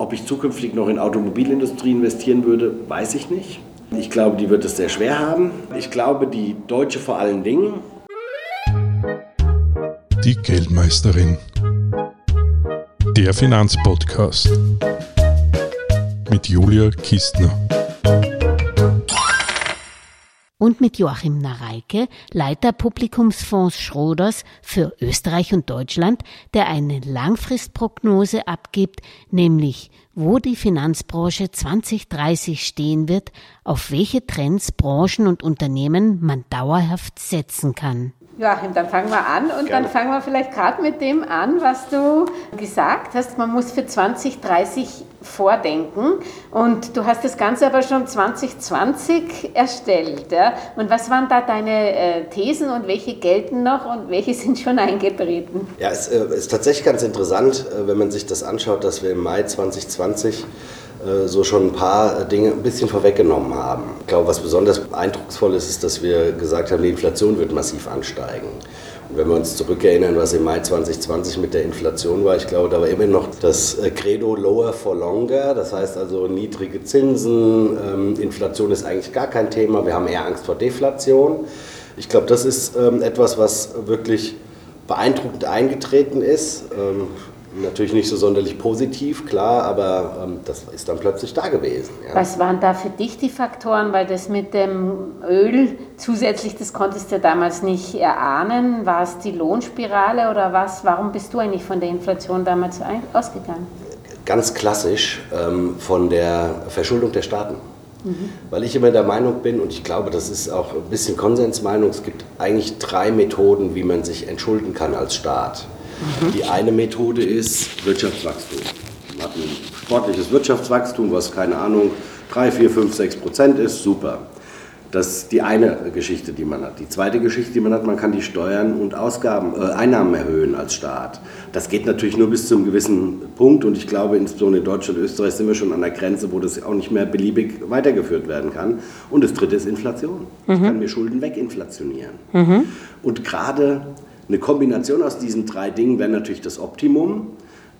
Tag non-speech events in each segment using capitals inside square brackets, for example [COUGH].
Ob ich zukünftig noch in Automobilindustrie investieren würde, weiß ich nicht. Ich glaube, die wird es sehr schwer haben. Ich glaube, die Deutsche vor allen Dingen. Die Geldmeisterin. Der Finanzpodcast mit Julia Kistner und mit Joachim Nareike, Leiter Publikumsfonds Schroders für Österreich und Deutschland, der eine Langfristprognose abgibt, nämlich wo die Finanzbranche 2030 stehen wird, auf welche Trends, Branchen und Unternehmen man dauerhaft setzen kann. Joachim, dann fangen wir an und Gerne. dann fangen wir vielleicht gerade mit dem an, was du gesagt hast. Man muss für 2030 vordenken und du hast das Ganze aber schon 2020 erstellt. Ja? Und was waren da deine äh, Thesen und welche gelten noch und welche [LAUGHS] sind schon eingetreten? Ja, es äh, ist tatsächlich ganz interessant, äh, wenn man sich das anschaut, dass wir im Mai 2020 äh, so schon ein paar Dinge ein bisschen vorweggenommen haben. Ich glaube, was besonders eindrucksvoll ist, ist, dass wir gesagt haben, die Inflation wird massiv ansteigen. Und wenn wir uns zurückerinnern, was im Mai 2020 mit der Inflation war, ich glaube, da war immer noch das äh, Credo lower for longer, das heißt also niedrige Zinsen, ähm, Inflation ist eigentlich gar kein Thema, wir haben eher Angst vor Deflation. Ich glaube, das ist ähm, etwas, was wirklich beeindruckend eingetreten ist. Natürlich nicht so sonderlich positiv, klar, aber ähm, das ist dann plötzlich da gewesen. Ja. Was waren da für dich die Faktoren? Weil das mit dem Öl zusätzlich, das konntest du ja damals nicht erahnen. War es die Lohnspirale oder was? Warum bist du eigentlich von der Inflation damals ausgegangen? Ganz klassisch ähm, von der Verschuldung der Staaten. Mhm. Weil ich immer der Meinung bin, und ich glaube, das ist auch ein bisschen Konsensmeinung, es gibt eigentlich drei Methoden, wie man sich entschulden kann als Staat. Mhm. Die eine Methode ist Wirtschaftswachstum. Man hat ein sportliches Wirtschaftswachstum, was keine Ahnung 3, 4, 5, 6 Prozent ist, super. Das ist die eine Geschichte, die man hat. Die zweite Geschichte, die man hat, man kann die Steuern und Ausgaben, äh, Einnahmen erhöhen als Staat. Das geht natürlich nur bis zu einem gewissen Punkt und ich glaube, insbesondere in Deutschland und Österreich sind wir schon an der Grenze, wo das auch nicht mehr beliebig weitergeführt werden kann. Und das dritte ist Inflation. Mhm. Ich kann mir Schulden weginflationieren. Mhm. Und gerade eine Kombination aus diesen drei Dingen wäre natürlich das Optimum.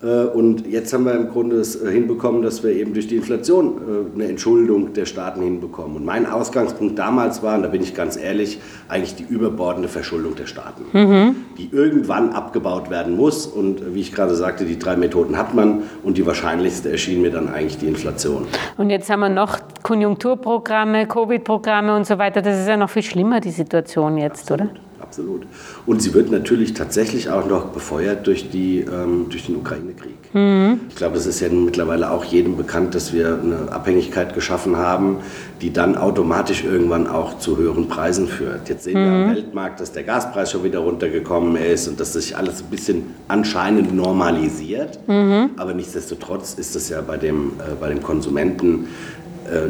Äh, und jetzt haben wir im Grunde es äh, hinbekommen, dass wir eben durch die Inflation äh, eine Entschuldung der Staaten hinbekommen. Und mein Ausgangspunkt damals war, und da bin ich ganz ehrlich, eigentlich die überbordende Verschuldung der Staaten, mhm. die irgendwann abgebaut werden muss. Und wie ich gerade sagte, die drei Methoden hat man und die wahrscheinlichste erschien mir dann eigentlich die Inflation. Und jetzt haben wir noch Konjunkturprogramme, Covid-Programme und so weiter. Das ist ja noch viel schlimmer, die Situation jetzt, Absolut. oder? Absolut. Und sie wird natürlich tatsächlich auch noch befeuert durch, die, ähm, durch den Ukraine-Krieg. Mhm. Ich glaube, es ist ja mittlerweile auch jedem bekannt, dass wir eine Abhängigkeit geschaffen haben, die dann automatisch irgendwann auch zu höheren Preisen führt. Jetzt sehen mhm. wir am mhm. Weltmarkt, dass der Gaspreis schon wieder runtergekommen ist und dass sich alles ein bisschen anscheinend normalisiert. Mhm. Aber nichtsdestotrotz ist es ja bei dem, äh, bei dem Konsumenten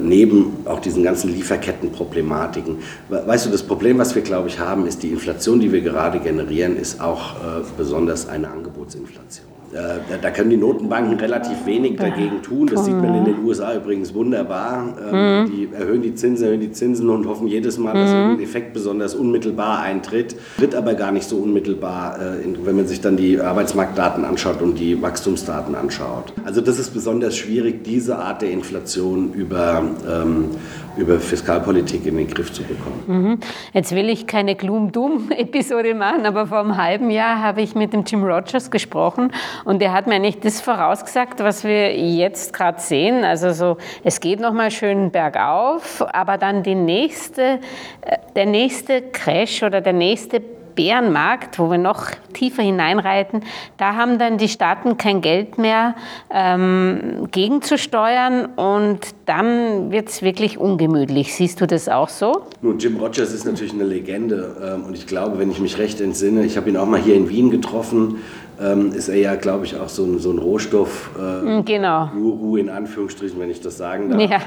neben auch diesen ganzen Lieferkettenproblematiken. Weißt du, das Problem, was wir, glaube ich, haben, ist die Inflation, die wir gerade generieren, ist auch äh, besonders eine Angebotsinflation. Äh, da können die Notenbanken relativ wenig dagegen tun. Das sieht man in den USA übrigens wunderbar. Ähm, mhm. Die erhöhen die Zinsen, erhöhen die Zinsen und hoffen jedes Mal, dass mhm. ein Effekt besonders unmittelbar eintritt. Tritt aber gar nicht so unmittelbar, äh, wenn man sich dann die Arbeitsmarktdaten anschaut und die Wachstumsdaten anschaut. Also das ist besonders schwierig, diese Art der Inflation über ähm, über Fiskalpolitik in den Griff zu bekommen. Mhm. Jetzt will ich keine Gloom-Doom-Episode machen, aber vor einem halben Jahr habe ich mit dem Jim Rogers gesprochen und er hat mir nicht das vorausgesagt, was wir jetzt gerade sehen. Also so, es geht nochmal schön bergauf, aber dann die nächste, äh, der nächste Crash oder der nächste Bärenmarkt, wo wir noch tiefer hineinreiten, da haben dann die Staaten kein Geld mehr ähm, gegenzusteuern und dann wird es wirklich ungemütlich. Siehst du das auch so? Nun, Jim Rogers ist natürlich eine Legende ähm, und ich glaube, wenn ich mich recht entsinne, ich habe ihn auch mal hier in Wien getroffen, ähm, ist er ja, glaube ich, auch so ein, so ein Rohstoff äh, genau. Guru in Anführungsstrichen, wenn ich das sagen darf. Ja.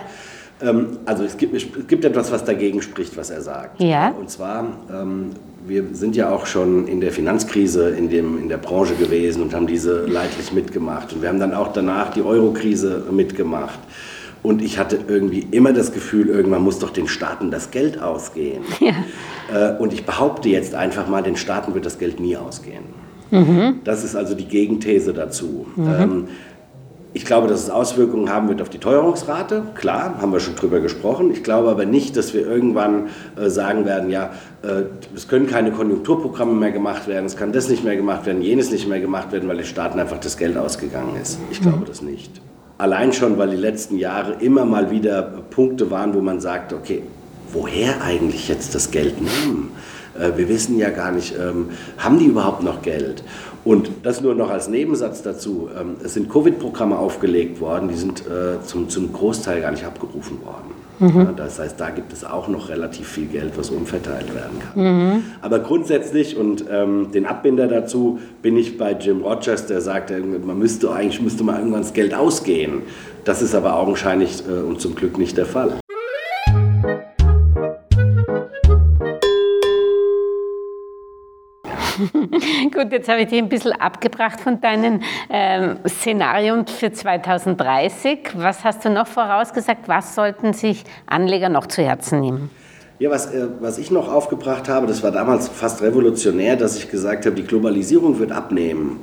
Ähm, also es gibt, es gibt etwas, was dagegen spricht, was er sagt. Ja. Und zwar ähm, wir sind ja auch schon in der Finanzkrise in, dem, in der Branche gewesen und haben diese leidlich mitgemacht. Und wir haben dann auch danach die Eurokrise mitgemacht. Und ich hatte irgendwie immer das Gefühl, irgendwann muss doch den Staaten das Geld ausgehen. Ja. Äh, und ich behaupte jetzt einfach mal, den Staaten wird das Geld nie ausgehen. Mhm. Das ist also die Gegenthese dazu. Mhm. Ähm, Ich glaube, dass es Auswirkungen haben wird auf die Teuerungsrate. Klar, haben wir schon drüber gesprochen. Ich glaube aber nicht, dass wir irgendwann äh, sagen werden, ja, äh, es können keine Konjunkturprogramme mehr gemacht werden, es kann das nicht mehr gemacht werden, jenes nicht mehr gemacht werden, weil den Staaten einfach das Geld ausgegangen ist. Ich glaube mhm. das nicht. Allein schon, weil die letzten Jahre immer mal wieder Punkte waren, wo man sagt, okay, woher eigentlich jetzt das Geld nehmen? Äh, wir wissen ja gar nicht, ähm, haben die überhaupt noch Geld? Und das nur noch als Nebensatz dazu. Ähm, es sind Covid-Programme aufgelegt worden, die sind äh, zum, zum Großteil gar nicht abgerufen worden. Mhm. Das heißt, da gibt es auch noch relativ viel Geld, was umverteilt werden kann. Mhm. Aber grundsätzlich und ähm, den Abbinder dazu bin ich bei Jim Rogers, der sagt, man müsste eigentlich müsste mal irgendwann das Geld ausgehen. Das ist aber augenscheinlich äh, und zum Glück nicht der Fall. [LAUGHS] Gut, jetzt habe ich dich ein bisschen abgebracht von deinen ähm, Szenarien für 2030. Was hast du noch vorausgesagt? Was sollten sich Anleger noch zu Herzen nehmen? Ja, was, äh, was ich noch aufgebracht habe, das war damals fast revolutionär, dass ich gesagt habe, die Globalisierung wird abnehmen.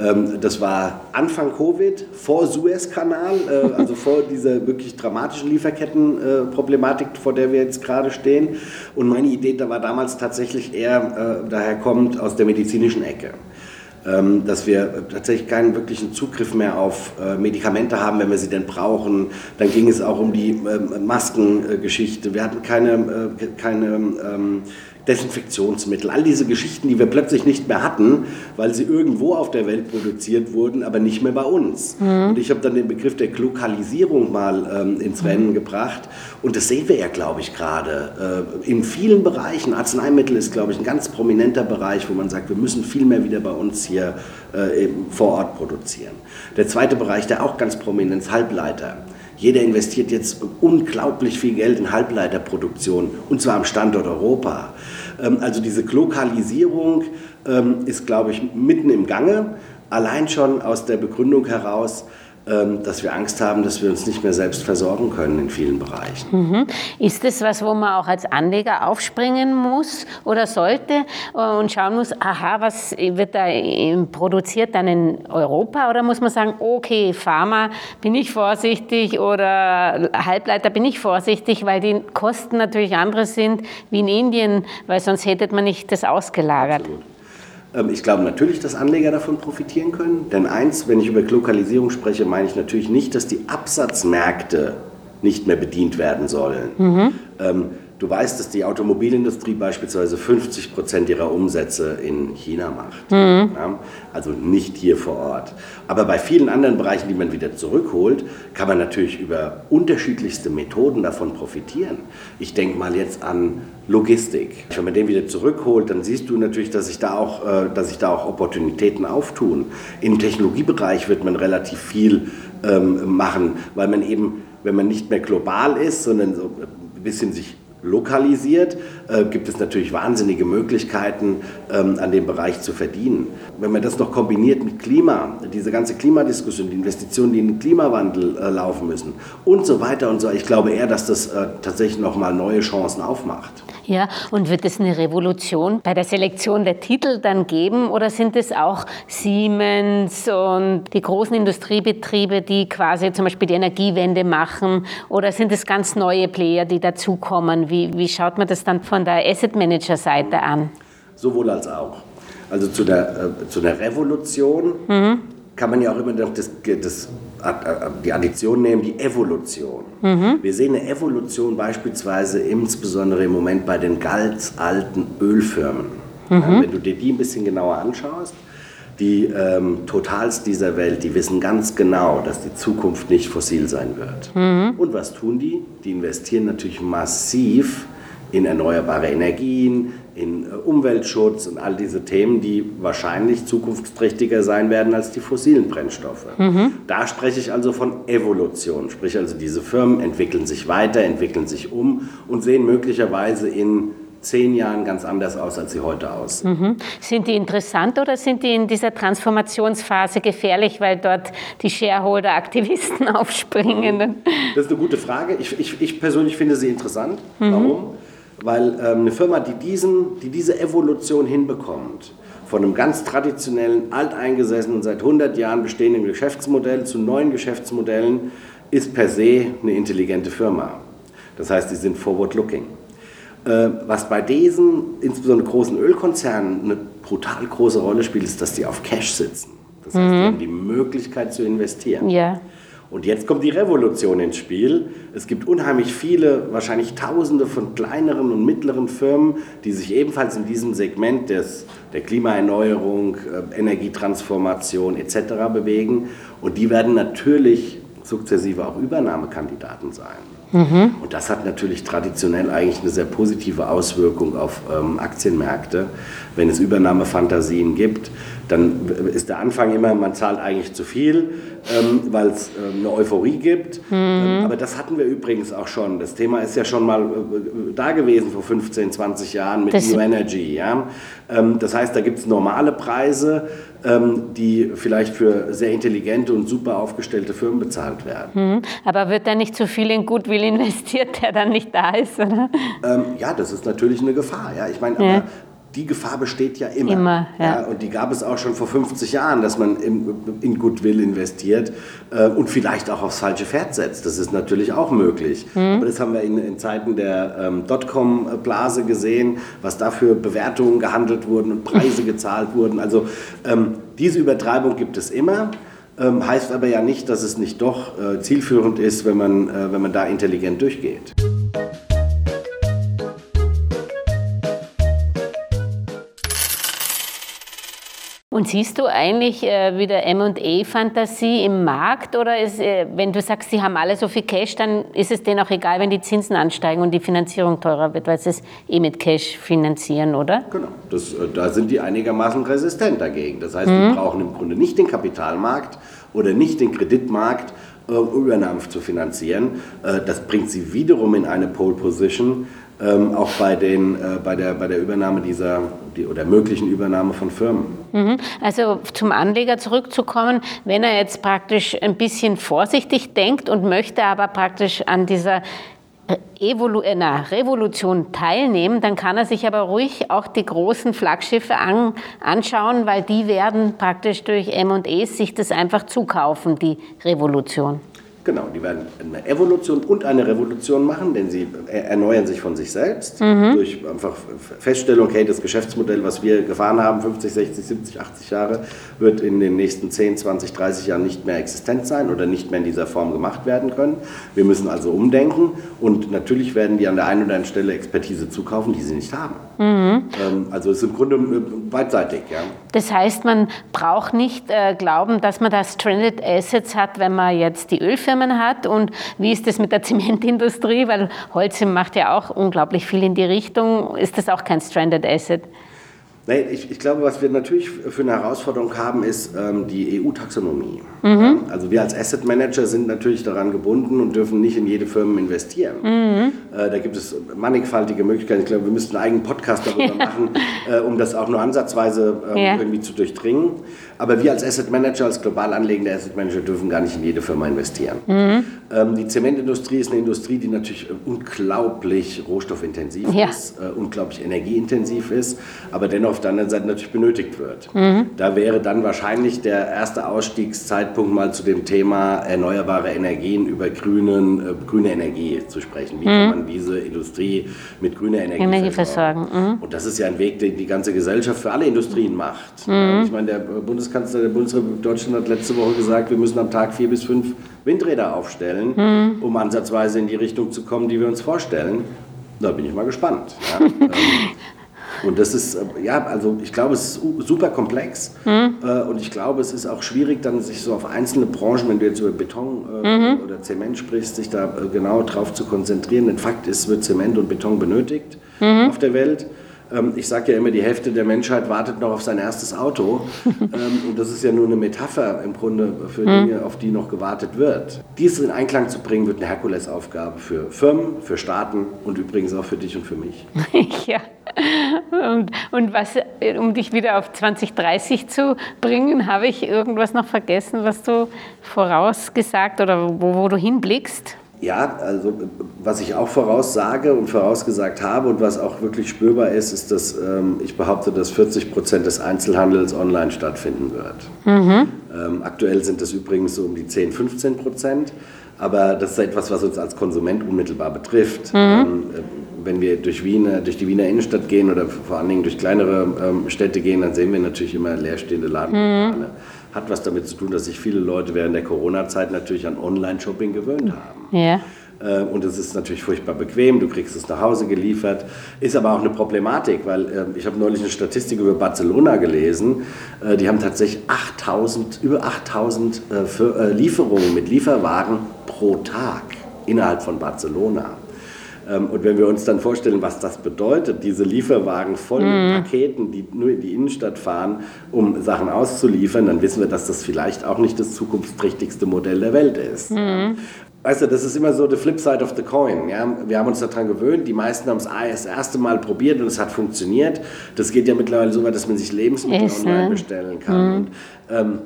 Ähm, das war Anfang Covid, vor Suezkanal, äh, also vor dieser wirklich dramatischen Lieferkettenproblematik, vor der wir jetzt gerade stehen. Und meine Idee da war damals tatsächlich eher, äh, daher kommt aus der medizinischen Ecke dass wir tatsächlich keinen wirklichen Zugriff mehr auf äh, Medikamente haben, wenn wir sie denn brauchen. Dann ging es auch um die ähm, Maskengeschichte. Wir hatten keine, keine Desinfektionsmittel, all diese Geschichten, die wir plötzlich nicht mehr hatten, weil sie irgendwo auf der Welt produziert wurden, aber nicht mehr bei uns. Mhm. Und ich habe dann den Begriff der Glokalisierung mal ähm, ins Rennen mhm. gebracht. Und das sehen wir ja, glaube ich, gerade äh, in vielen Bereichen. Arzneimittel ist, glaube ich, ein ganz prominenter Bereich, wo man sagt, wir müssen viel mehr wieder bei uns hier äh, vor Ort produzieren. Der zweite Bereich, der auch ganz prominent ist, Halbleiter. Jeder investiert jetzt unglaublich viel Geld in Halbleiterproduktion und zwar am Standort Europa. Ähm, also diese Lokalisierung ähm, ist, glaube ich, mitten im Gange. Allein schon aus der Begründung heraus, dass wir Angst haben, dass wir uns nicht mehr selbst versorgen können in vielen Bereichen. Mhm. Ist das was, wo man auch als Anleger aufspringen muss oder sollte und schauen muss, aha, was wird da produziert dann in Europa? Oder muss man sagen, okay, Pharma bin ich vorsichtig oder Halbleiter bin ich vorsichtig, weil die Kosten natürlich andere sind wie in Indien, weil sonst hätte man nicht das ausgelagert. Absolut. Ähm, ich glaube natürlich, dass Anleger davon profitieren können. Denn eins, wenn ich über Lokalisierung spreche, meine ich natürlich nicht, dass die Absatzmärkte nicht mehr bedient werden sollen. Mhm. Ähm, Du weißt, dass die Automobilindustrie beispielsweise 50 Prozent ihrer Umsätze in China macht. Mhm. Ja, also nicht hier vor Ort. Aber bei vielen anderen Bereichen, die man wieder zurückholt, kann man natürlich über unterschiedlichste Methoden davon profitieren. Ich denke mal jetzt an Logistik. Wenn man den wieder zurückholt, dann siehst du natürlich, dass sich da auch, äh, dass sich da auch Opportunitäten auftun. Im Technologiebereich wird man relativ viel ähm, machen, weil man eben, wenn man nicht mehr global ist, sondern so ein bisschen sich lokalisiert, äh, gibt es natürlich wahnsinnige Möglichkeiten, ähm, an dem Bereich zu verdienen. Wenn man das noch kombiniert mit Klima, diese ganze Klimadiskussion, die Investitionen, die in den Klimawandel äh, laufen müssen und so weiter und so, ich glaube eher, dass das äh, tatsächlich nochmal neue Chancen aufmacht. Ja, und wird es eine Revolution bei der Selektion der Titel dann geben oder sind es auch Siemens und die großen Industriebetriebe, die quasi zum Beispiel die Energiewende machen oder sind es ganz neue Player, die dazukommen? Wie, wie schaut man das dann von der Asset Manager Seite an? Sowohl als auch. Also zu der, äh, zu der Revolution mhm. kann man ja auch immer noch das, das die Addition nehmen, die Evolution. Mhm. Wir sehen eine Evolution beispielsweise insbesondere im Moment bei den ganz alten Ölfirmen. Mhm. Ja, wenn du dir die ein bisschen genauer anschaust, die ähm, Totals dieser Welt, die wissen ganz genau, dass die Zukunft nicht fossil sein wird. Mhm. Und was tun die? Die investieren natürlich massiv in erneuerbare Energien, in äh, Umweltschutz und all diese Themen, die wahrscheinlich zukunftsträchtiger sein werden als die fossilen Brennstoffe. Mhm. Da spreche ich also von Evolution, sprich also diese Firmen entwickeln sich weiter, entwickeln sich um und sehen möglicherweise in zehn Jahren ganz anders aus, als sie heute aussehen. Mhm. Sind die interessant oder sind die in dieser Transformationsphase gefährlich, weil dort die Shareholder-Aktivisten [LAUGHS] aufspringen? Das ist eine gute Frage. Ich, ich, ich persönlich finde sie interessant. Mhm. Warum? Weil ähm, eine Firma, die, diesen, die diese Evolution hinbekommt, von einem ganz traditionellen, alteingesessenen, seit 100 Jahren bestehenden Geschäftsmodell zu neuen Geschäftsmodellen ist per se eine intelligente Firma. Das heißt, sie sind forward-looking. Äh, was bei diesen, insbesondere großen Ölkonzernen, eine brutal große Rolle spielt, ist, dass die auf Cash sitzen. Das heißt, mhm. die haben die Möglichkeit zu investieren. Ja. Und jetzt kommt die Revolution ins Spiel. Es gibt unheimlich viele, wahrscheinlich Tausende von kleineren und mittleren Firmen, die sich ebenfalls in diesem Segment des, der Klimaerneuerung, äh, Energietransformation etc. bewegen. Und die werden natürlich sukzessive auch Übernahmekandidaten sein. Mhm. Und das hat natürlich traditionell eigentlich eine sehr positive Auswirkung auf ähm, Aktienmärkte, wenn es Übernahmefantasien gibt dann ist der Anfang immer, man zahlt eigentlich zu viel, ähm, weil es ähm, eine Euphorie gibt. Mhm. Ähm, aber das hatten wir übrigens auch schon. Das Thema ist ja schon mal äh, da gewesen vor 15, 20 Jahren mit das New Energy. Ja? Ähm, das heißt, da gibt es normale Preise, ähm, die vielleicht für sehr intelligente und super aufgestellte Firmen bezahlt werden. Mhm. Aber wird da nicht zu viel in Goodwill investiert, der dann nicht da ist? Oder? Ähm, ja, das ist natürlich eine Gefahr. Ja? Ich meine, ja die Gefahr besteht ja immer. immer ja. ja. und die gab es auch schon vor 50 Jahren, dass man in, in Goodwill investiert äh, und vielleicht auch aufs falsche Pferd setzt. Das ist natürlich auch möglich. Mhm. Aber das haben wir in, in Zeiten der ähm, Dotcom-Blase gesehen, was da für Bewertungen gehandelt wurden und Preise [LAUGHS] gezahlt wurden. Also ähm, diese Übertreibung gibt es immer. Ähm, heißt aber ja nicht, dass es nicht doch äh, zielführend ist, wenn man, äh, wenn man da intelligent durchgeht. Und siehst du eigentlich äh, wieder M&A-Fantasie im Markt oder ist, äh, wenn du sagst, sie haben alle so viel Cash, dann ist es denen auch egal, wenn die Zinsen ansteigen und die Finanzierung teurer wird, weil sie es eh mit Cash finanzieren, oder? Genau, das, äh, da sind die einigermaßen resistent dagegen. Das heißt, mhm. die brauchen im Grunde nicht den Kapitalmarkt oder nicht den Kreditmarkt, um Übernahmen zu finanzieren. Äh, das bringt sie wiederum in eine Pole Position, ähm, auch bei, den, äh, bei, der, bei der Übernahme dieser die, oder möglichen Übernahme von Firmen. Mhm. Also zum Anleger zurückzukommen, wenn er jetzt praktisch ein bisschen vorsichtig denkt und möchte aber praktisch an dieser äh, Evolu äh, na, Revolution teilnehmen, dann kann er sich aber ruhig auch die großen Flaggschiffe an, anschauen, weil die werden praktisch durch M&Es sich das einfach zukaufen, die Revolution. Genau, die werden eine Evolution und eine Revolution machen, denn sie erneuern sich von sich selbst mhm. durch einfach Feststellung, hey, das Geschäftsmodell, was wir gefahren haben, 50, 60, 70, 80 Jahre, wird in den nächsten 10, 20, 30 Jahren nicht mehr existent sein oder nicht mehr in dieser Form gemacht werden können. Wir müssen also umdenken und natürlich werden die an der einen oder anderen Stelle Expertise zukaufen, die sie nicht haben. Mhm. Ähm, also es ist im Grunde äh, beidseitig. Ja. Das heißt, man braucht nicht äh, glauben, dass man da Stranded Assets hat, wenn man jetzt die Ölfirma Firmen hat und wie ist das mit der [LAUGHS] Zementindustrie, weil Holz macht ja auch unglaublich viel in die Richtung. Ist das auch kein Stranded Asset? Nein, ich, ich, glaube, was wir natürlich für eine Herausforderung haben, ist ähm, die EU-Taxonomie. Mhm. Also wir als Asset Manager sind natürlich daran gebunden und dürfen nicht in jede Firma investieren. Mhm. Äh, da gibt es mannigfaltige Möglichkeiten. Ich glaube, wir müssten einen eigenen Podcast darüber machen, äh, um das auch nur ansatzweise ähm, ja. irgendwie zu durchdringen. Aber wir als Asset Manager, als global anlegende Asset Manager dürfen gar nicht in jede Firma investieren. Mhm. Ähm, die Zementindustrie ist eine Industrie, die natürlich unglaublich rohstoffintensiv ja. ist, äh, unglaublich energieintensiv ist, aber dennoch auf der anderen Seite natürlich benötigt wird. Mhm. Da wäre dann wahrscheinlich der erste Ausstiegszeitpunkt mal zu dem Thema erneuerbare Energien über grünen, äh, grüne Energie zu sprechen. Wie mhm. kann man diese Industrie mit grüner Energie, Energie versorgen? Mhm. Und das ist ja ein Weg, den die ganze Gesellschaft für alle Industrien macht. Mhm. Ich meine, der Bundes Bundeskanzler der Bundesrepublik Deutschland hat letzte Woche gesagt, wir müssen am Tag vier bis fünf Windräder aufstellen, mhm. um ansatzweise in die Richtung zu kommen, die wir uns vorstellen. Da bin ich mal gespannt. Ja. [LAUGHS] Und das ist, äh, ja, also ich glaube, es ist super komplex mhm. Äh, und ich glaube, es ist auch schwierig, dann sich so auf einzelne Branchen, wenn du jetzt über Beton äh, mhm. oder Zement sprichst, sich da genau drauf zu konzentrieren. Denn Fakt ist, wird Zement und Beton benötigt mhm. auf der Welt. Ähm, ich sage ja immer, die Hälfte der Menschheit wartet noch auf sein erstes Auto. [LAUGHS] Ähm, und das ist ja nur eine Metapher im Grunde für hm. Dinge, auf die noch gewartet wird. Dies in Einklang zu bringen, wird eine Herkulesaufgabe für Firmen, für Staaten und übrigens auch für dich und für mich. [LAUGHS] ja. Und, und was, um dich wieder auf 2030 zu bringen, habe ich irgendwas noch vergessen, was du vorausgesagt oder wo, wo du hinblickst? Ja, also was ich auch voraussage und vorausgesagt habe und was auch wirklich spürbar ist, ist, dass ähm, ich behaupte, dass 40 Prozent des Einzelhandels online stattfinden wird. Mhm. Ähm, aktuell sind es übrigens so um die 10, 15 Prozent, aber das ist etwas, was uns als Konsument unmittelbar betrifft. Mhm. Ähm, wenn wir durch, Wien, durch die Wiener Innenstadt gehen oder vor allen Dingen durch kleinere ähm, Städte gehen, dann sehen wir natürlich immer leerstehende Laden. Mhm. Hat was damit zu tun, dass sich viele Leute während der Corona-Zeit natürlich an Online-Shopping gewöhnt haben. Ja. Äh, und es ist natürlich furchtbar bequem, du kriegst es nach Hause geliefert. Ist aber auch eine Problematik, weil äh, ich habe neulich eine Statistik über Barcelona gelesen. Äh, die haben tatsächlich 8000, über 8000 Lieferungen mit Lieferwagen pro Tag innerhalb von Barcelona. Ähm, und wenn wir uns dann vorstellen, was das bedeutet, diese Lieferwagen voll mit mhm. Paketen, die nur in die Innenstadt fahren, um Sachen auszuliefern, dann wissen wir, dass das vielleicht auch nicht das zukunftsträchtigste Modell der Welt ist. Mhm. Weißt du, das ist immer so the flip side of the coin. Ja? Wir haben uns daran gewöhnt, die meisten haben es das erste Mal probiert und es hat funktioniert. Das geht ja mittlerweile so weit, dass man sich Lebensmittel online ne? bestellen kann. Mhm. Und, ähm,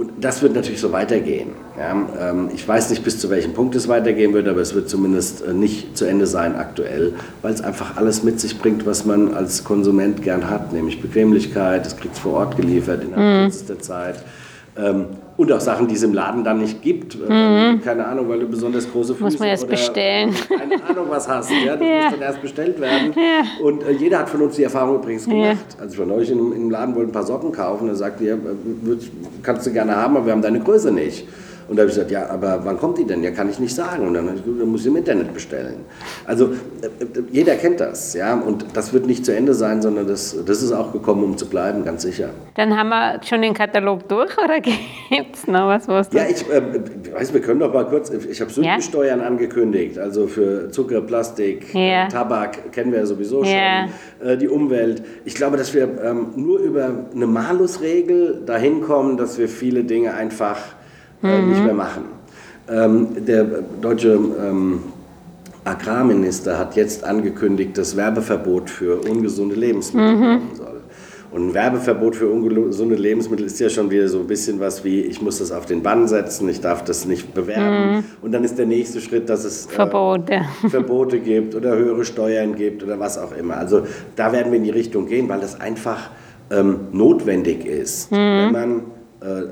und das wird natürlich so weitergehen. Ja, ähm, ich weiß nicht, bis zu welchem Punkt es weitergehen wird, aber es wird zumindest äh, nicht zu Ende sein aktuell, weil es einfach alles mit sich bringt, was man als Konsument gern hat, nämlich Bequemlichkeit, es kriegt es vor Ort geliefert innerhalb mhm. kürzester Zeit. Ähm, und auch Sachen, die es im Laden dann nicht gibt. Äh, mhm. Keine Ahnung, weil du besonders große Füße Muss man erst bestellen. [LAUGHS] keine Ahnung was hast. Ja? Das ja. muss dann erst bestellt werden. Ja. Und äh, jeder hat von uns die Erfahrung übrigens gemacht. Also in, in einem Laden, wollte ein paar Socken kaufen. Da sagte er, kannst du gerne haben, aber wir haben deine Größe nicht. Und da habe ich gesagt, ja, aber wann kommt die denn? Ja, kann ich nicht sagen. Und dann, habe ich gesagt, dann muss ich im Internet bestellen. Also äh, jeder kennt das, ja. Und das wird nicht zu Ende sein, sondern das, das ist auch gekommen, um zu bleiben, ganz sicher. Dann haben wir schon den Katalog durch oder [LAUGHS] gibt es noch was? was ja, ich äh, weiß, wir können doch mal kurz, ich habe Sündensteuern ja? angekündigt, also für Zucker, Plastik, ja. Tabak kennen wir ja sowieso schon, ja. äh, die Umwelt. Ich glaube, dass wir ähm, nur über eine Malusregel dahin kommen, dass wir viele Dinge einfach äh, nicht mehr machen. Ähm, der deutsche ähm, Agrarminister hat jetzt angekündigt, dass Werbeverbot für ungesunde Lebensmittel mhm. kommen soll. Und ein Werbeverbot für ungesunde Lebensmittel ist ja schon wieder so ein bisschen was wie, ich muss das auf den Bann setzen, ich darf das nicht bewerben. Mhm. Und dann ist der nächste Schritt, dass es äh, Verbote. [LAUGHS] Verbote gibt oder höhere Steuern gibt oder was auch immer. Also da werden wir in die Richtung gehen, weil das einfach ähm, notwendig ist, mhm. wenn man äh,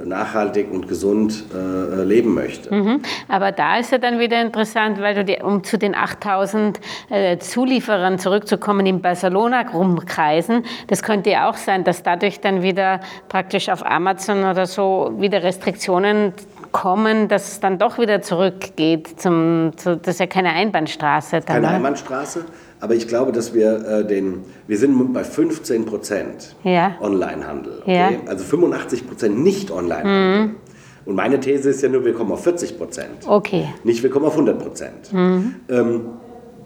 nachhaltig und gesund äh, leben möchte. Mhm. Aber da ist ja dann wieder interessant, weil du die, um zu den 8000 äh, Zulieferern zurückzukommen in Barcelona rumkreisen, das könnte ja auch sein, dass dadurch dann wieder praktisch auf Amazon oder so wieder Restriktionen kommen, dass es dann doch wieder zurückgeht. Zum, zu, das ist ja keine Einbahnstraße. Dann, keine ne? Einbahnstraße. Aber ich glaube, dass wir äh, den, wir sind bei 15 Prozent ja. Onlinehandel. Okay? Ja. Also 85 Prozent nicht Onlinehandel. Mhm. Und meine These ist ja nur, wir kommen auf 40 Prozent. Okay. Nicht, wir kommen auf 100 Prozent. Mhm. Ähm,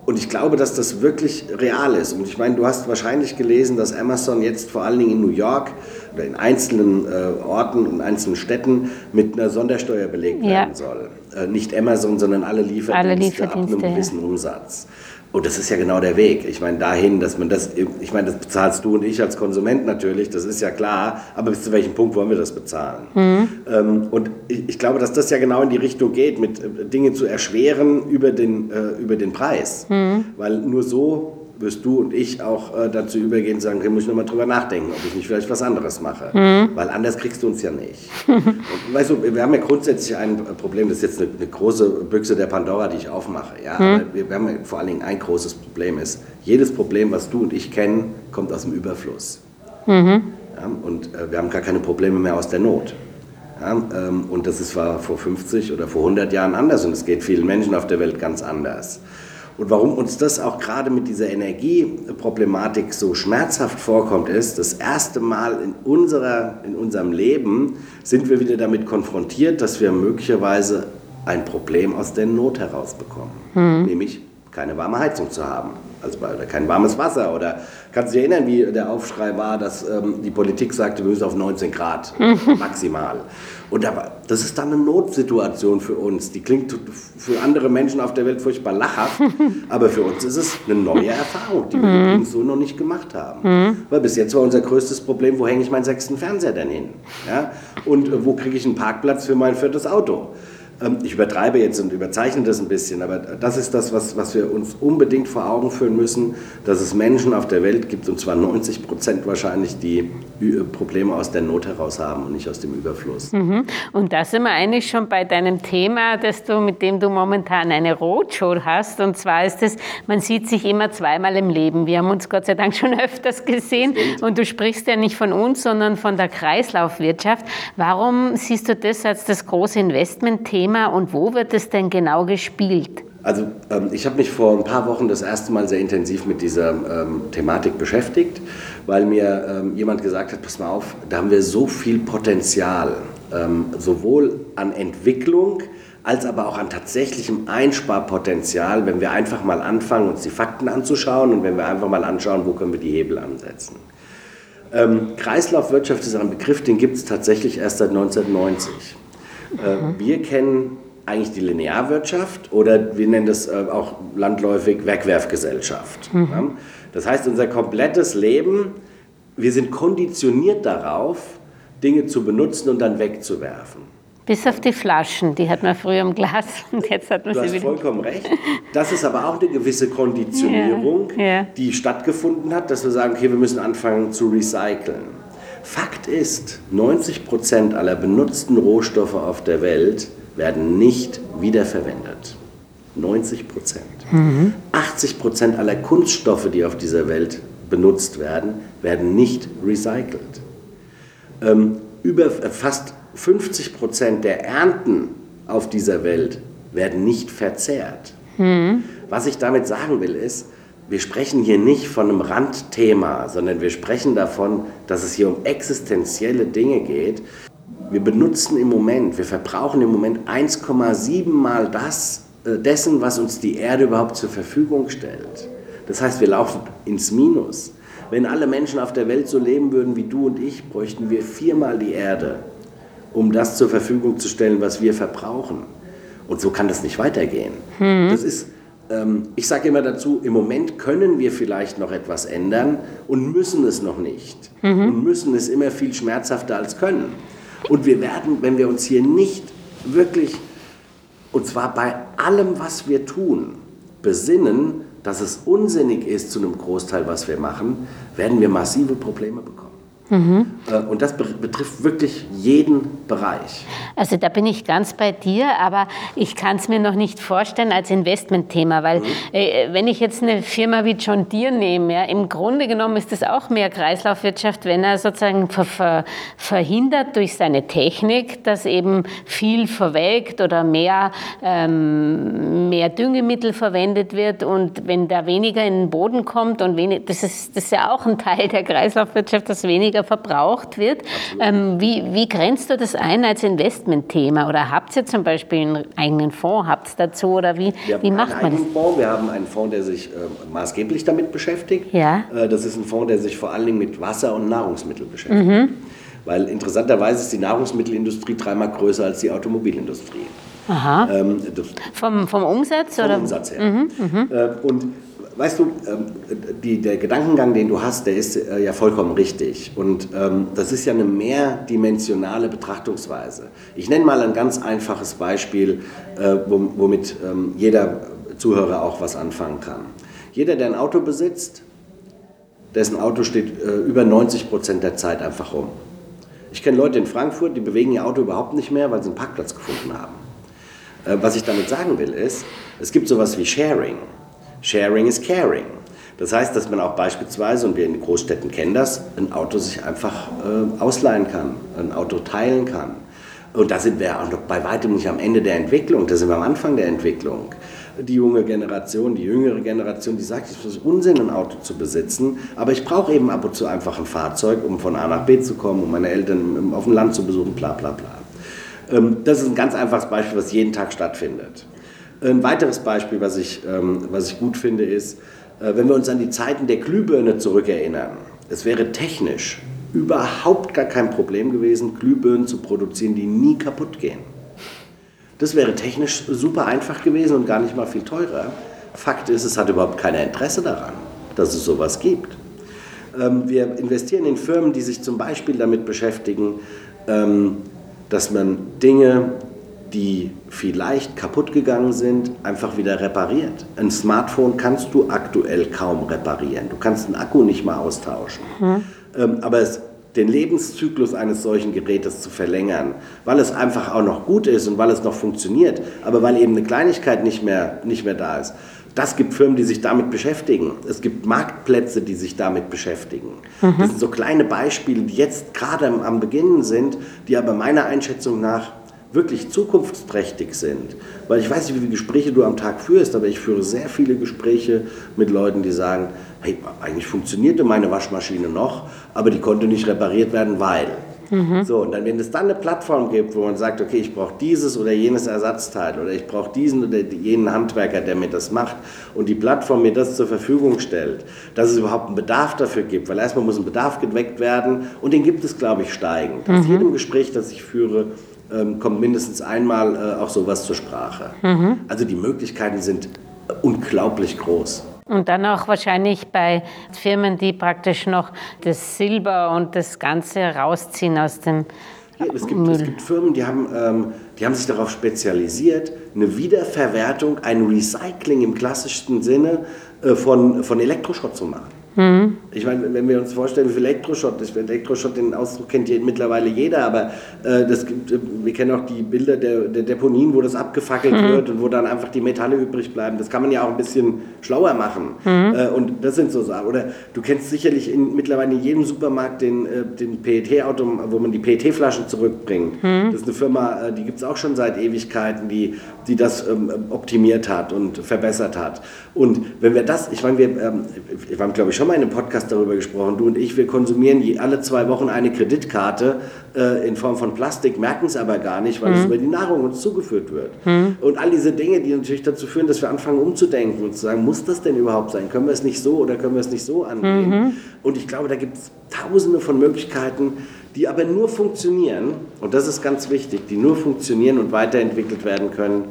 und ich glaube, dass das wirklich real ist. Und ich meine, du hast wahrscheinlich gelesen, dass Amazon jetzt vor allen Dingen in New York oder in einzelnen äh, Orten und einzelnen Städten mit einer Sondersteuer belegt ja. werden soll. Äh, nicht Amazon, sondern alle Lieferdienste, alle Lieferdienste ab einem gewissen ja. Umsatz. Und das ist ja genau der Weg. Ich meine, dahin, dass man das, ich meine, das bezahlst du und ich als Konsument natürlich, das ist ja klar, aber bis zu welchem Punkt wollen wir das bezahlen? Mhm. Ähm, und ich, ich, glaube, dass das ja genau in die Richtung geht, mit äh, Dinge zu erschweren über den, äh, über den Preis. Mhm. Weil nur so wirst du und ich auch äh, dazu übergehen und sagen, okay, muss ich nochmal drüber nachdenken, ob ich nicht vielleicht was anderes mache. Mhm. Weil anders kriegst du uns ja nicht. [LAUGHS] und, weißt du, wir haben ja grundsätzlich ein Problem, das ist jetzt eine, eine große Büchse der Pandora, die ich aufmache. Ja? Mhm. Aber wir, wir, haben ja vor allen Dingen ein großes Problem ist, jedes Problem, was du und ich kennen, kommt aus dem Überfluss. Mhm. Ja? Und äh, wir haben gar keine Probleme mehr aus der Not. Ja, ähm, und das ist, war vor 50 oder vor 100 Jahren anders und es geht vielen Menschen auf der Welt ganz anders. Und warum uns das auch gerade mit dieser Energieproblematik so schmerzhaft vorkommt, ist, das erste Mal in, unserer, in unserem Leben sind wir wieder damit konfrontiert, dass wir möglicherweise ein Problem aus der Not herausbekommen. Mhm. Nämlich keine warme Heizung zu haben. Also kein warmes Wasser. Oder kannst du dich erinnern, wie der Aufschrei war, dass ähm, die Politik sagte, wir müssen auf 19 Grad [LAUGHS] maximal. Und aber, das ist dann eine Notsituation für uns. Die klingt für andere Menschen auf der Welt furchtbar lachhaft, [LAUGHS] aber für uns ist es eine neue Erfahrung, die wir mhm. übrigens so noch nicht gemacht haben. Mhm. Weil bis jetzt war unser größtes Problem, wo hänge ich meinen sechsten Fernseher denn hin? Ja? Und äh, wo kriege ich einen Parkplatz für mein viertes Auto? Ähm, ich übertreibe jetzt und überzeichne das ein bisschen, aber das ist das, was, was wir uns unbedingt vor Augen führen müssen, dass es Menschen auf der Welt gibt, und zwar 90 Prozent wahrscheinlich, die Probleme aus der Not heraus haben und nicht aus dem Überfluss. Mhm. Und da sind wir eigentlich schon bei deinem Thema, dass du, mit dem du momentan eine Roadshow hast. Und zwar ist es, man sieht sich immer zweimal im Leben. Wir haben uns Gott sei Dank schon [LAUGHS] öfters gesehen. Und du sprichst ja nicht von uns, sondern von der Kreislaufwirtschaft. Warum siehst du das als das große Investmentthema und wo wird es denn genau gespielt? Also ähm, ich habe mich vor ein paar Wochen das erste Mal sehr intensiv mit dieser ähm, Thematik beschäftigt, weil mir ähm, jemand gesagt hat, pass mal auf, da haben wir so viel Potenzial, ähm, sowohl an Entwicklung als aber auch an tatsächlichem Einsparpotenzial, wenn wir einfach mal anfangen, uns die Fakten anzuschauen und wenn wir einfach mal anschauen, wo können wir die Hebel ansetzen. Ähm, Kreislaufwirtschaft ist ein Begriff, den gibt es tatsächlich erst seit 1990. Äh, wir kennen eigentlich die Linearwirtschaft oder wir nennen das äh, auch landläufig Wegwerfgesellschaft. Mhm. Das heißt, unser komplettes Leben, wir sind konditioniert darauf, Dinge zu benutzen und dann wegzuwerfen. Bis auf die Flaschen, die hat man früher im Glas [LAUGHS] und jetzt hat man du sie hast wieder. vollkommen recht. Das ist aber auch eine gewisse Konditionierung, ja, ja. die stattgefunden hat, dass wir sagen, okay, wir müssen anfangen zu recyceln. Fakt ist, 90 Prozent aller benutzten Rohstoffe auf der Welt werden nicht wiederverwendet. 90 Prozent. Mhm. 80 Prozent aller Kunststoffe, die auf dieser Welt benutzt werden, werden nicht recycelt. Ähm, über äh, fast 50 Prozent der Ernten auf dieser Welt werden nicht verzehrt. Mhm. Was ich damit sagen will, ist, wir sprechen hier nicht von einem Randthema, sondern wir sprechen davon, dass es hier um existenzielle Dinge geht. Wir benutzen im Moment, wir verbrauchen im Moment 1,7 mal das äh, dessen, was uns die Erde überhaupt zur Verfügung stellt. Das heißt, wir laufen ins Minus. Wenn alle Menschen auf der Welt so leben würden wie du und ich, bräuchten wir viermal die Erde, um das zur Verfügung zu stellen, was wir verbrauchen. Und so kann das nicht weitergehen. Mhm. Das ist ich sage immer dazu, im Moment können wir vielleicht noch etwas ändern und müssen es noch nicht. Mhm. Und müssen es immer viel schmerzhafter als können. Und wir werden, wenn wir uns hier nicht wirklich, und zwar bei allem, was wir tun, besinnen, dass es unsinnig ist zu einem Großteil, was wir machen, werden wir massive Probleme bekommen. Mhm. Und das betrifft wirklich jeden Bereich. Also da bin ich ganz bei dir, aber ich kann es mir noch nicht vorstellen als Investmentthema, weil mhm. äh, wenn ich jetzt eine Firma wie John Deere nehme, ja, im Grunde genommen ist das auch mehr Kreislaufwirtschaft, wenn er sozusagen ver ver verhindert durch seine Technik, dass eben viel verwelkt oder mehr, ähm, mehr Düngemittel verwendet wird und wenn da weniger in den Boden kommt und wenig, das, ist, das ist ja auch ein Teil der Kreislaufwirtschaft, dass weniger verbraucht wird. Ähm, wie, wie grenzt du das ein als Investmentthema? Oder habt ihr zum Beispiel einen eigenen Fonds? Habt ihr dazu? Oder wie, wie macht man das? Fonds. Wir haben einen Fonds, der sich äh, maßgeblich damit beschäftigt. Ja. Äh, das ist ein Fonds, der sich vor allen Dingen mit Wasser und Nahrungsmitteln beschäftigt. Mhm. Weil interessanterweise ist die Nahrungsmittelindustrie dreimal größer als die Automobilindustrie. Aha. Ähm, vom, vom Umsatz? Vom oder? Umsatz her. Mhm, mhm. Äh, und weißt du, ähm, die, der Gedankengang, den du hast, der ist äh, ja vollkommen richtig. Und ähm, das ist ja eine mehrdimensionale Betrachtungsweise. Ich nenne mal ein ganz einfaches Beispiel, äh, womit ähm, jeder Zuhörer auch was anfangen kann. Jeder, der ein Auto besitzt, dessen Auto steht äh, über 90 Prozent der Zeit einfach rum. Ich kenne Leute in Frankfurt, die bewegen ihr Auto überhaupt nicht mehr, weil sie einen Parkplatz gefunden haben. Was ich damit sagen will, ist, es gibt sowas wie Sharing. Sharing is caring. Das heißt, dass man auch beispielsweise, und wir in Großstädten kennen das, ein Auto sich einfach äh, ausleihen kann, ein Auto teilen kann. Und da sind wir auch noch bei weitem nicht am Ende der Entwicklung, da sind wir am Anfang der Entwicklung. Die junge Generation, die jüngere Generation, die sagt, es ist Unsinn, ein Auto zu besitzen, aber ich brauche eben ab und zu einfach ein Fahrzeug, um von A nach B zu kommen, um meine Eltern auf dem Land zu besuchen, bla bla bla. Ähm, das ist ein ganz einfaches Beispiel, was jeden Tag stattfindet. Ein weiteres Beispiel, was ich, ähm, was ich gut finde, ist, äh, wenn wir uns an die Zeiten der Glühbirne zurückerinnern. Es wäre technisch überhaupt gar kein Problem gewesen, Glühbirnen zu produzieren, die nie kaputt gehen. Das wäre technisch super einfach gewesen und gar nicht mal viel teurer. Fakt ist, es hat überhaupt kein Interesse daran, dass es sowas gibt. Ähm, wir investieren in Firmen, die sich zum Beispiel damit beschäftigen, ähm, dass man Dinge die vielleicht kaputt gegangen sind, einfach wieder repariert. Ein Smartphone kannst du aktuell kaum reparieren. Du kannst einen Akku nicht mal austauschen. Mhm. Ähm, aber es, den Lebenszyklus eines solchen Gerätes zu verlängern, weil es einfach auch noch gut ist und weil es noch funktioniert, aber weil eben eine Kleinigkeit nicht mehr, nicht mehr da ist. Das gibt Firmen, die sich damit beschäftigen. Es gibt Marktplätze, die sich damit beschäftigen. Mhm. Das sind so kleine Beispiele, die jetzt gerade am, am Beginn sind, die aber meiner Einschätzung nach wirklich zukunftsträchtig sind. Weil ich weiß nicht, wie viele Gespräche du am Tag führst, aber ich führe sehr viele Gespräche mit Leuten, die sagen, hey, eigentlich funktionierte meine Waschmaschine noch, aber die konnte nicht repariert werden, weil. Mhm. So, und dann, wenn es dann eine Plattform gibt, wo man sagt, okay, ich brauche dieses oder jenes Ersatzteil oder ich brauche diesen oder jenen Handwerker, der mir das macht und die Plattform mir das zur Verfügung stellt, dass es überhaupt einen Bedarf dafür gibt, weil erstmal muss ein Bedarf geweckt werden und den gibt es, glaube ich, steigend. Mhm. Aus jedem Gespräch, das ich führe, ähm, kommt mindestens einmal äh, auch sowas zur Sprache. Mhm. Also die Möglichkeiten sind unglaublich groß. Und dann auch wahrscheinlich bei Firmen, die praktisch noch das Silber und das Ganze rausziehen aus dem ja, es, gibt, Müll. es gibt Firmen, die haben, ähm, die haben sich darauf spezialisiert, eine Wiederverwertung, ein Recycling im klassischsten Sinne äh, von, von Elektroschrott zu machen. Mhm. Ich meine, wenn wir uns vorstellen, wie viel Elektroschrott ist, Elektroschrott, den Ausdruck kennt mittlerweile jeder, aber äh, das gibt, äh, wir kennen auch die Bilder der, der Deponien, wo das abgefackelt mhm. wird und wo dann einfach die Metalle übrig bleiben. Das kann man ja auch ein bisschen schlauer machen. Mhm. Äh, und das sind so Sachen. Oder du kennst sicherlich in, mittlerweile in jedem Supermarkt den, äh, den PET-Auto, wo man die PET-Flaschen zurückbringt. Mhm. Das ist eine Firma, äh, die gibt es auch schon seit Ewigkeiten, die, die das ähm, optimiert hat und verbessert hat. Und wenn wir das, ich meine, wir, ähm, wir haben, glaube ich, schon mal in einem Podcast darüber gesprochen, du und ich, wir konsumieren je, alle zwei Wochen eine Kreditkarte äh, in Form von Plastik, merken es aber gar nicht, weil mhm. es über die Nahrung uns zugeführt wird. Mhm. Und all diese Dinge, die natürlich dazu führen, dass wir anfangen umzudenken und zu sagen, muss das denn überhaupt sein? Können wir es nicht so oder können wir es nicht so angehen? Mhm. Und ich glaube, da gibt es tausende von Möglichkeiten, die aber nur funktionieren, und das ist ganz wichtig, die nur funktionieren und weiterentwickelt werden können,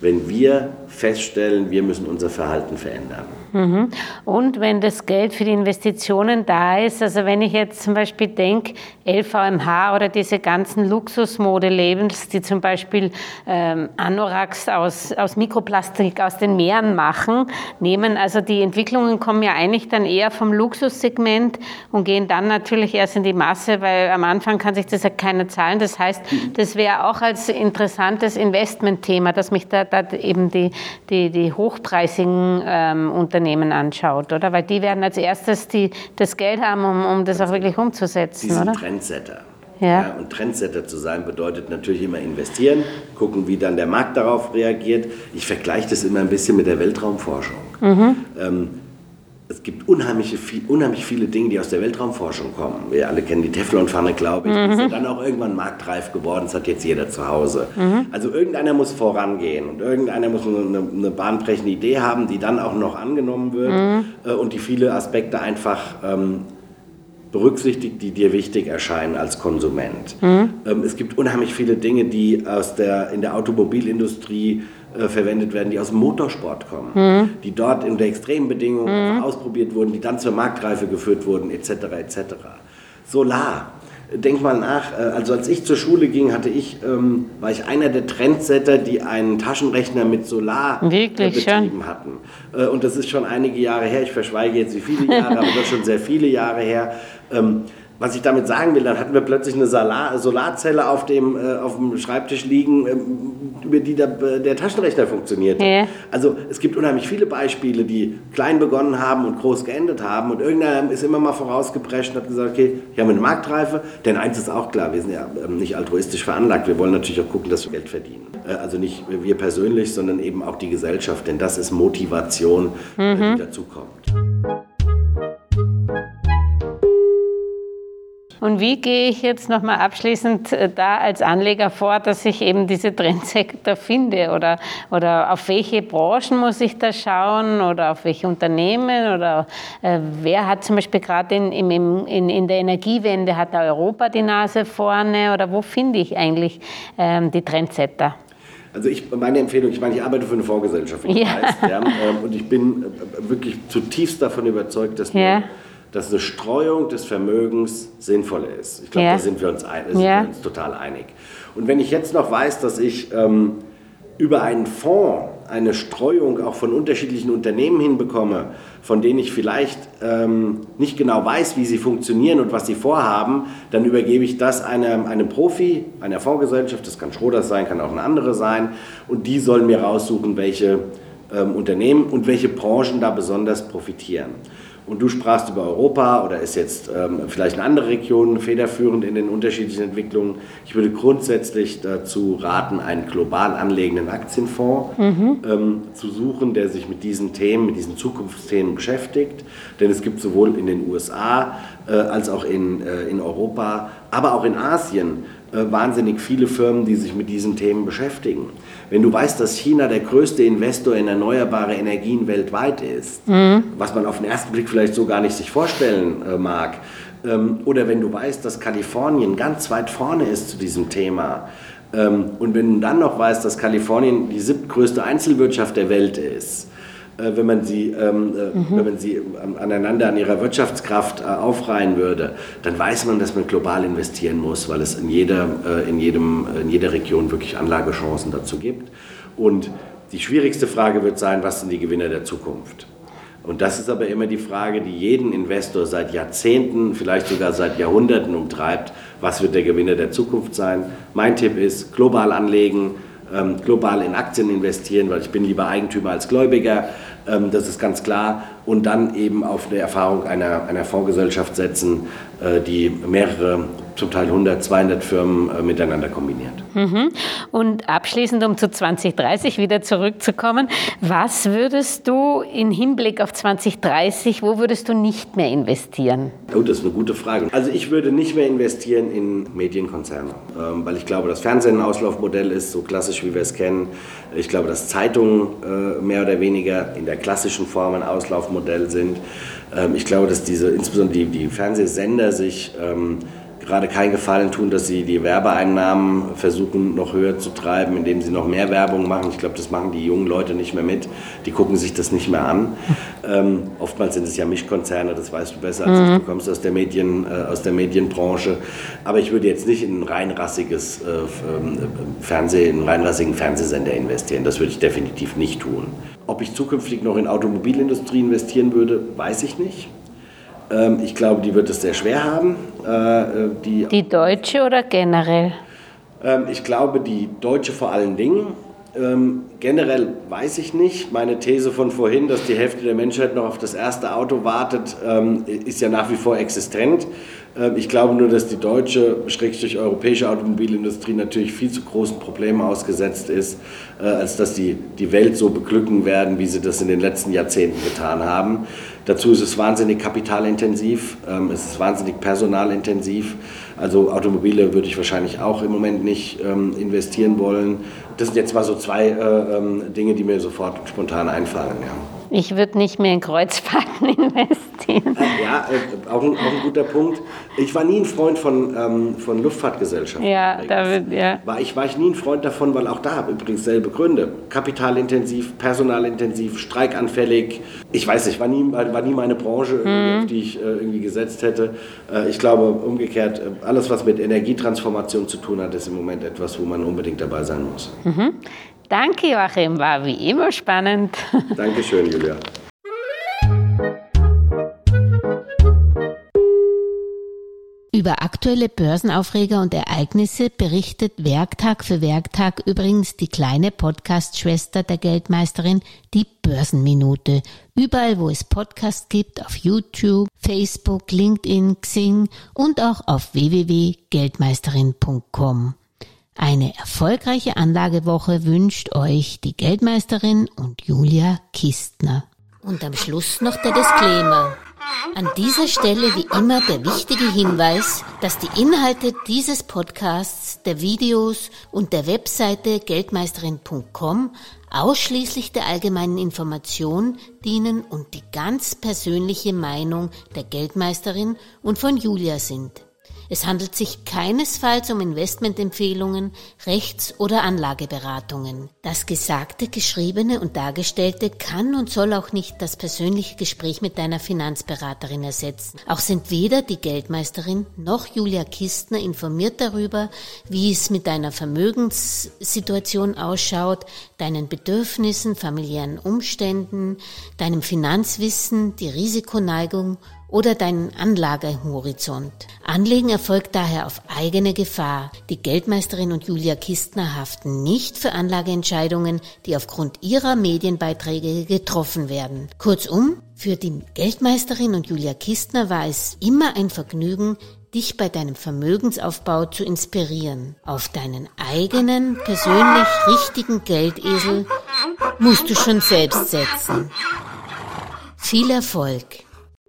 wenn wir feststellen, wir müssen unser Verhalten verändern. Mhm. Und wenn das Geld für die Investitionen da ist, also wenn ich jetzt zum Beispiel denke, LVMH oder diese ganzen Luxusmodelabels, die zum Beispiel ähm, Anoraks aus, aus Mikroplastik aus den Meeren machen, nehmen, also die Entwicklungen kommen ja eigentlich dann eher vom Luxussegment und gehen dann natürlich erst in die Masse, weil am Anfang kann sich das ja keiner zahlen. Das heißt, das wäre auch als interessantes Investmentthema, dass mich da, da eben die, die, die hochpreisigen ähm, Unternehmen anschaut, oder? Weil die werden als erstes die, das Geld haben, um, um das auch wirklich umzusetzen, die sind oder? Trendsetter. Ja. ja. und Trendsetter zu sein bedeutet natürlich immer investieren, gucken, wie dann der Markt darauf reagiert. Ich vergleiche das immer ein bisschen mit der Weltraumforschung. Mhm. Ähm, es gibt unheimlich, unheimlich viele Dinge, die aus der Weltraumforschung kommen. Wir alle kennen die Teflonpfanne, glaube ich. Mhm. Die ist ja dann auch irgendwann marktreif geworden. Das hat jetzt jeder zu Hause. Mhm. Also irgendeiner muss vorangehen und irgendeiner muss eine, eine, bahnbrechende Idee haben, die dann auch noch angenommen wird mhm. Äh, und die viele Aspekte einfach ähm, berücksichtigt, die dir wichtig erscheinen als Konsument. Mhm. Ähm, es gibt unheimlich viele Dinge, die aus der, in der Automobilindustrie äh, verwendet werden, die aus dem Motorsport kommen, mhm. die dort unter extremen Bedingungen mhm. ausprobiert wurden, die dann zur Marktreife geführt wurden, etc. etc. Solar. Denk mal nach, äh, also als ich zur Schule ging, hatte ich, ähm, war ich einer der Trendsetter, die einen Taschenrechner mit Solar äh, Wirklich betrieben schön. hatten. Äh, und das ist schon einige Jahre her, ich verschweige jetzt wie viele Jahre, [LAUGHS] aber das ist schon sehr viele Jahre her. Ähm, was ich damit sagen will, dann hatten wir plötzlich eine Solar Solarzelle auf dem, äh, auf dem Schreibtisch liegen, ähm, über die der, der Taschenrechner funktioniert. Ja. Also es gibt unheimlich viele Beispiele, die klein begonnen haben und groß geendet haben. Und irgendeiner ist immer mal vorausgeprescht und hat gesagt, okay, hier haben wir eine Marktreife. Denn eins ist auch klar, wir sind ja ähm, nicht altruistisch veranlagt. Wir wollen natürlich auch gucken, dass wir Geld verdienen. Äh, also nicht wir persönlich, sondern eben auch die Gesellschaft. Denn das ist Motivation, äh, mhm. die dazukommt. Und wie gehe ich jetzt nochmal abschließend äh, da als Anleger vor, dass ich eben diese Trendsektor finde? Oder, oder auf welche Branchen muss ich da schauen? Oder auf welche Unternehmen? Oder äh, wer hat zum Beispiel gerade in, in, in, in der Energiewende, hat da Europa die Nase vorne? Oder wo finde ich eigentlich ähm, die Trendsetter? Also ich, meine Empfehlung, ich meine, ich arbeite für eine Vorgesellschaft, ja. Heißt, ja, ähm, und ich bin äh, wirklich zutiefst davon überzeugt, dass wir dass eine Streuung des Vermögens sinnvoll ist. Ich glaube, Ja. da sind wir, uns, ein, sind Ja. wir uns total einig. Und wenn ich jetzt noch weiß, dass ich ähm, über einen Fonds eine Streuung auch von unterschiedlichen Unternehmen hinbekomme, von denen ich vielleicht ähm, nicht genau weiß, wie sie funktionieren und was sie vorhaben, dann übergebe ich das einem, einem Profi, einer Fondsgesellschaft, das kann Schroders sein, kann auch eine andere sein, und die sollen mir raussuchen, welche ähm, Unternehmen und welche Branchen da besonders profitieren. Und du sprachst über Europa oder ist jetzt ähm, vielleicht eine andere Region federführend in den unterschiedlichen Entwicklungen. Ich würde grundsätzlich dazu raten, einen global anlegenden Aktienfonds ähm, zu suchen, der sich mit diesen Themen, mit diesen Zukunftsthemen beschäftigt. Denn es gibt sowohl in den USA äh, als auch in, äh, in Europa, aber auch in Asien äh, wahnsinnig viele Firmen, die sich mit diesen Themen beschäftigen. Wenn du weißt, dass China der größte Investor in erneuerbare Energien weltweit ist, was man auf den ersten Blick vielleicht so gar nicht sich vorstellen äh, mag, ähm, oder wenn du weißt, dass Kalifornien ganz weit vorne ist zu diesem Thema, ähm, und wenn du dann noch weißt, dass Kalifornien die siebtgrößte Einzelwirtschaft der Welt ist, wenn man sie, ähm, äh, wenn man sie ähm, aneinander an ihrer Wirtschaftskraft äh, aufreihen würde, dann weiß man, dass man global investieren muss, weil es in jeder, äh, in jedem, in jeder Region wirklich Anlagechancen dazu gibt. Und die schwierigste Frage wird sein, was sind die Gewinner der Zukunft? Und das ist aber immer die Frage, die jeden Investor seit Jahrzehnten, vielleicht sogar seit Jahrhunderten umtreibt. Was wird der Gewinner der Zukunft sein? Mein Tipp ist, global anlegen, ähm, global in Aktien investieren, weil ich bin lieber Eigentümer als Gläubiger, ähm, das ist ganz klar. Und dann eben auf eine Erfahrung einer, einer Fondsgesellschaft setzen, äh, die mehrere, zum Teil 100, 200 Firmen äh, miteinander kombiniert. Und abschließend, um zu 2030 wieder zurückzukommen, was würdest du in Hinblick auf 2030, wo würdest du nicht mehr investieren? Oh, das ist eine gute Frage. Also ich würde nicht mehr investieren in Medienkonzerne, ähm, weil ich glaube, dass Fernsehen ein Auslaufmodell ist, so klassisch wie wir es kennen. Ich glaube, dass Zeitungen äh, mehr oder weniger in der klassischen Form ein Auslaufmodell sind. Ähm, ich glaube, dass diese, insbesondere die, die Fernsehsender sich ähm, gerade keinen Gefallen tun, dass sie die Werbeeinnahmen versuchen noch höher zu treiben, indem sie noch mehr Werbung machen. Ich glaube, das machen die jungen Leute nicht mehr mit. Die gucken sich das nicht mehr an. [LAUGHS] Ähm, oftmals sind es ja Mischkonzerne, das weißt du besser als ich. Du kommst aus der, Medien, äh, aus der Medienbranche. Aber ich würde jetzt nicht in ein reinrassiges äh, ähm, Fernseh, in einen reinrassigen Fernsehsender investieren. Das würde ich definitiv nicht tun. Ob ich zukünftig noch in Automobilindustrie investieren würde, weiß ich nicht. Ähm, ich glaube, die wird es sehr schwer haben. Äh, die, Die deutsche oder generell? ähm, ich glaube, die Deutsche vor allen Dingen. Ähm, generell weiß ich nicht. Meine These von vorhin, dass die Hälfte der Menschheit noch auf das erste Auto wartet, ähm, ist ja nach wie vor existent. Ähm, ich glaube nur, dass die deutsche, schrägstrich europäische Automobilindustrie natürlich viel zu großen Problemen ausgesetzt ist, äh, als dass die die Welt so beglücken werden, wie sie das in den letzten Jahrzehnten getan haben. Dazu ist es wahnsinnig kapitalintensiv, ähm, es ist wahnsinnig personalintensiv. Also Automobile würde ich wahrscheinlich auch im Moment nicht ähm, investieren wollen. Das sind jetzt mal so zwei äh, ähm, Dinge, die mir sofort spontan einfallen. Ja. Ich würde nicht mehr in Kreuzfahrten [LAUGHS] investieren. Ja, äh, auch, ein, auch ein guter Punkt. Ich war nie ein Freund von, ähm, von Luftfahrtgesellschaften. Ja. David, ja. War ich, war ich nie ein Freund davon, weil auch da übrigens selbe Gründe. Kapitalintensiv, personalintensiv, streikanfällig. Ich weiß nicht, war nie, war nie meine Branche, irgendwie, auf die ich äh, irgendwie gesetzt hätte. Äh, ich glaube umgekehrt, äh, alles was mit Energietransformation zu tun hat, ist im Moment etwas, wo man unbedingt dabei sein muss. Danke, Joachim, war wie immer spannend. [LAUGHS] Dankeschön, Julia. Über aktuelle Börsenaufreger und Ereignisse berichtet Werktag für Werktag übrigens die kleine Podcast-Schwester der Geldmeisterin, die Börsenminute. Überall, wo es Podcasts gibt, auf YouTube, Facebook, LinkedIn, Xing und auch auf www.geldmeisterin.com. Eine erfolgreiche Anlagewoche wünscht euch die Geldmeisterin und Julia Kistner. Und am Schluss noch der Disclaimer. An dieser Stelle wie immer der wichtige Hinweis, dass die Inhalte dieses Podcasts, der Videos und der Webseite geldmeisterin.com ausschließlich der allgemeinen Information dienen und die ganz persönliche Meinung der Geldmeisterin und von Julia sind. Es handelt sich keinesfalls um Investmentempfehlungen, Rechts- oder Anlageberatungen. Das Gesagte, Geschriebene und Dargestellte kann und soll auch nicht das persönliche Gespräch mit deiner Finanzberaterin ersetzen. Auch sind weder die Geldmeisterin noch Julia Kistner informiert darüber, wie es mit deiner Vermögenssituation ausschaut, deinen Bedürfnissen, familiären Umständen, deinem Finanzwissen, die Risikoneigung oder deinen Anlagehorizont. Anlegen erfolgt daher auf eigene Gefahr. Die Geldmeisterin und Julia Kistner haften nicht für Anlageentscheidungen, die aufgrund ihrer Medienbeiträge getroffen werden. Kurzum, für die Geldmeisterin und Julia Kistner war es immer ein Vergnügen, dich bei deinem Vermögensaufbau zu inspirieren. Auf deinen eigenen, persönlich richtigen Geldesel musst du schon selbst setzen. Viel Erfolg!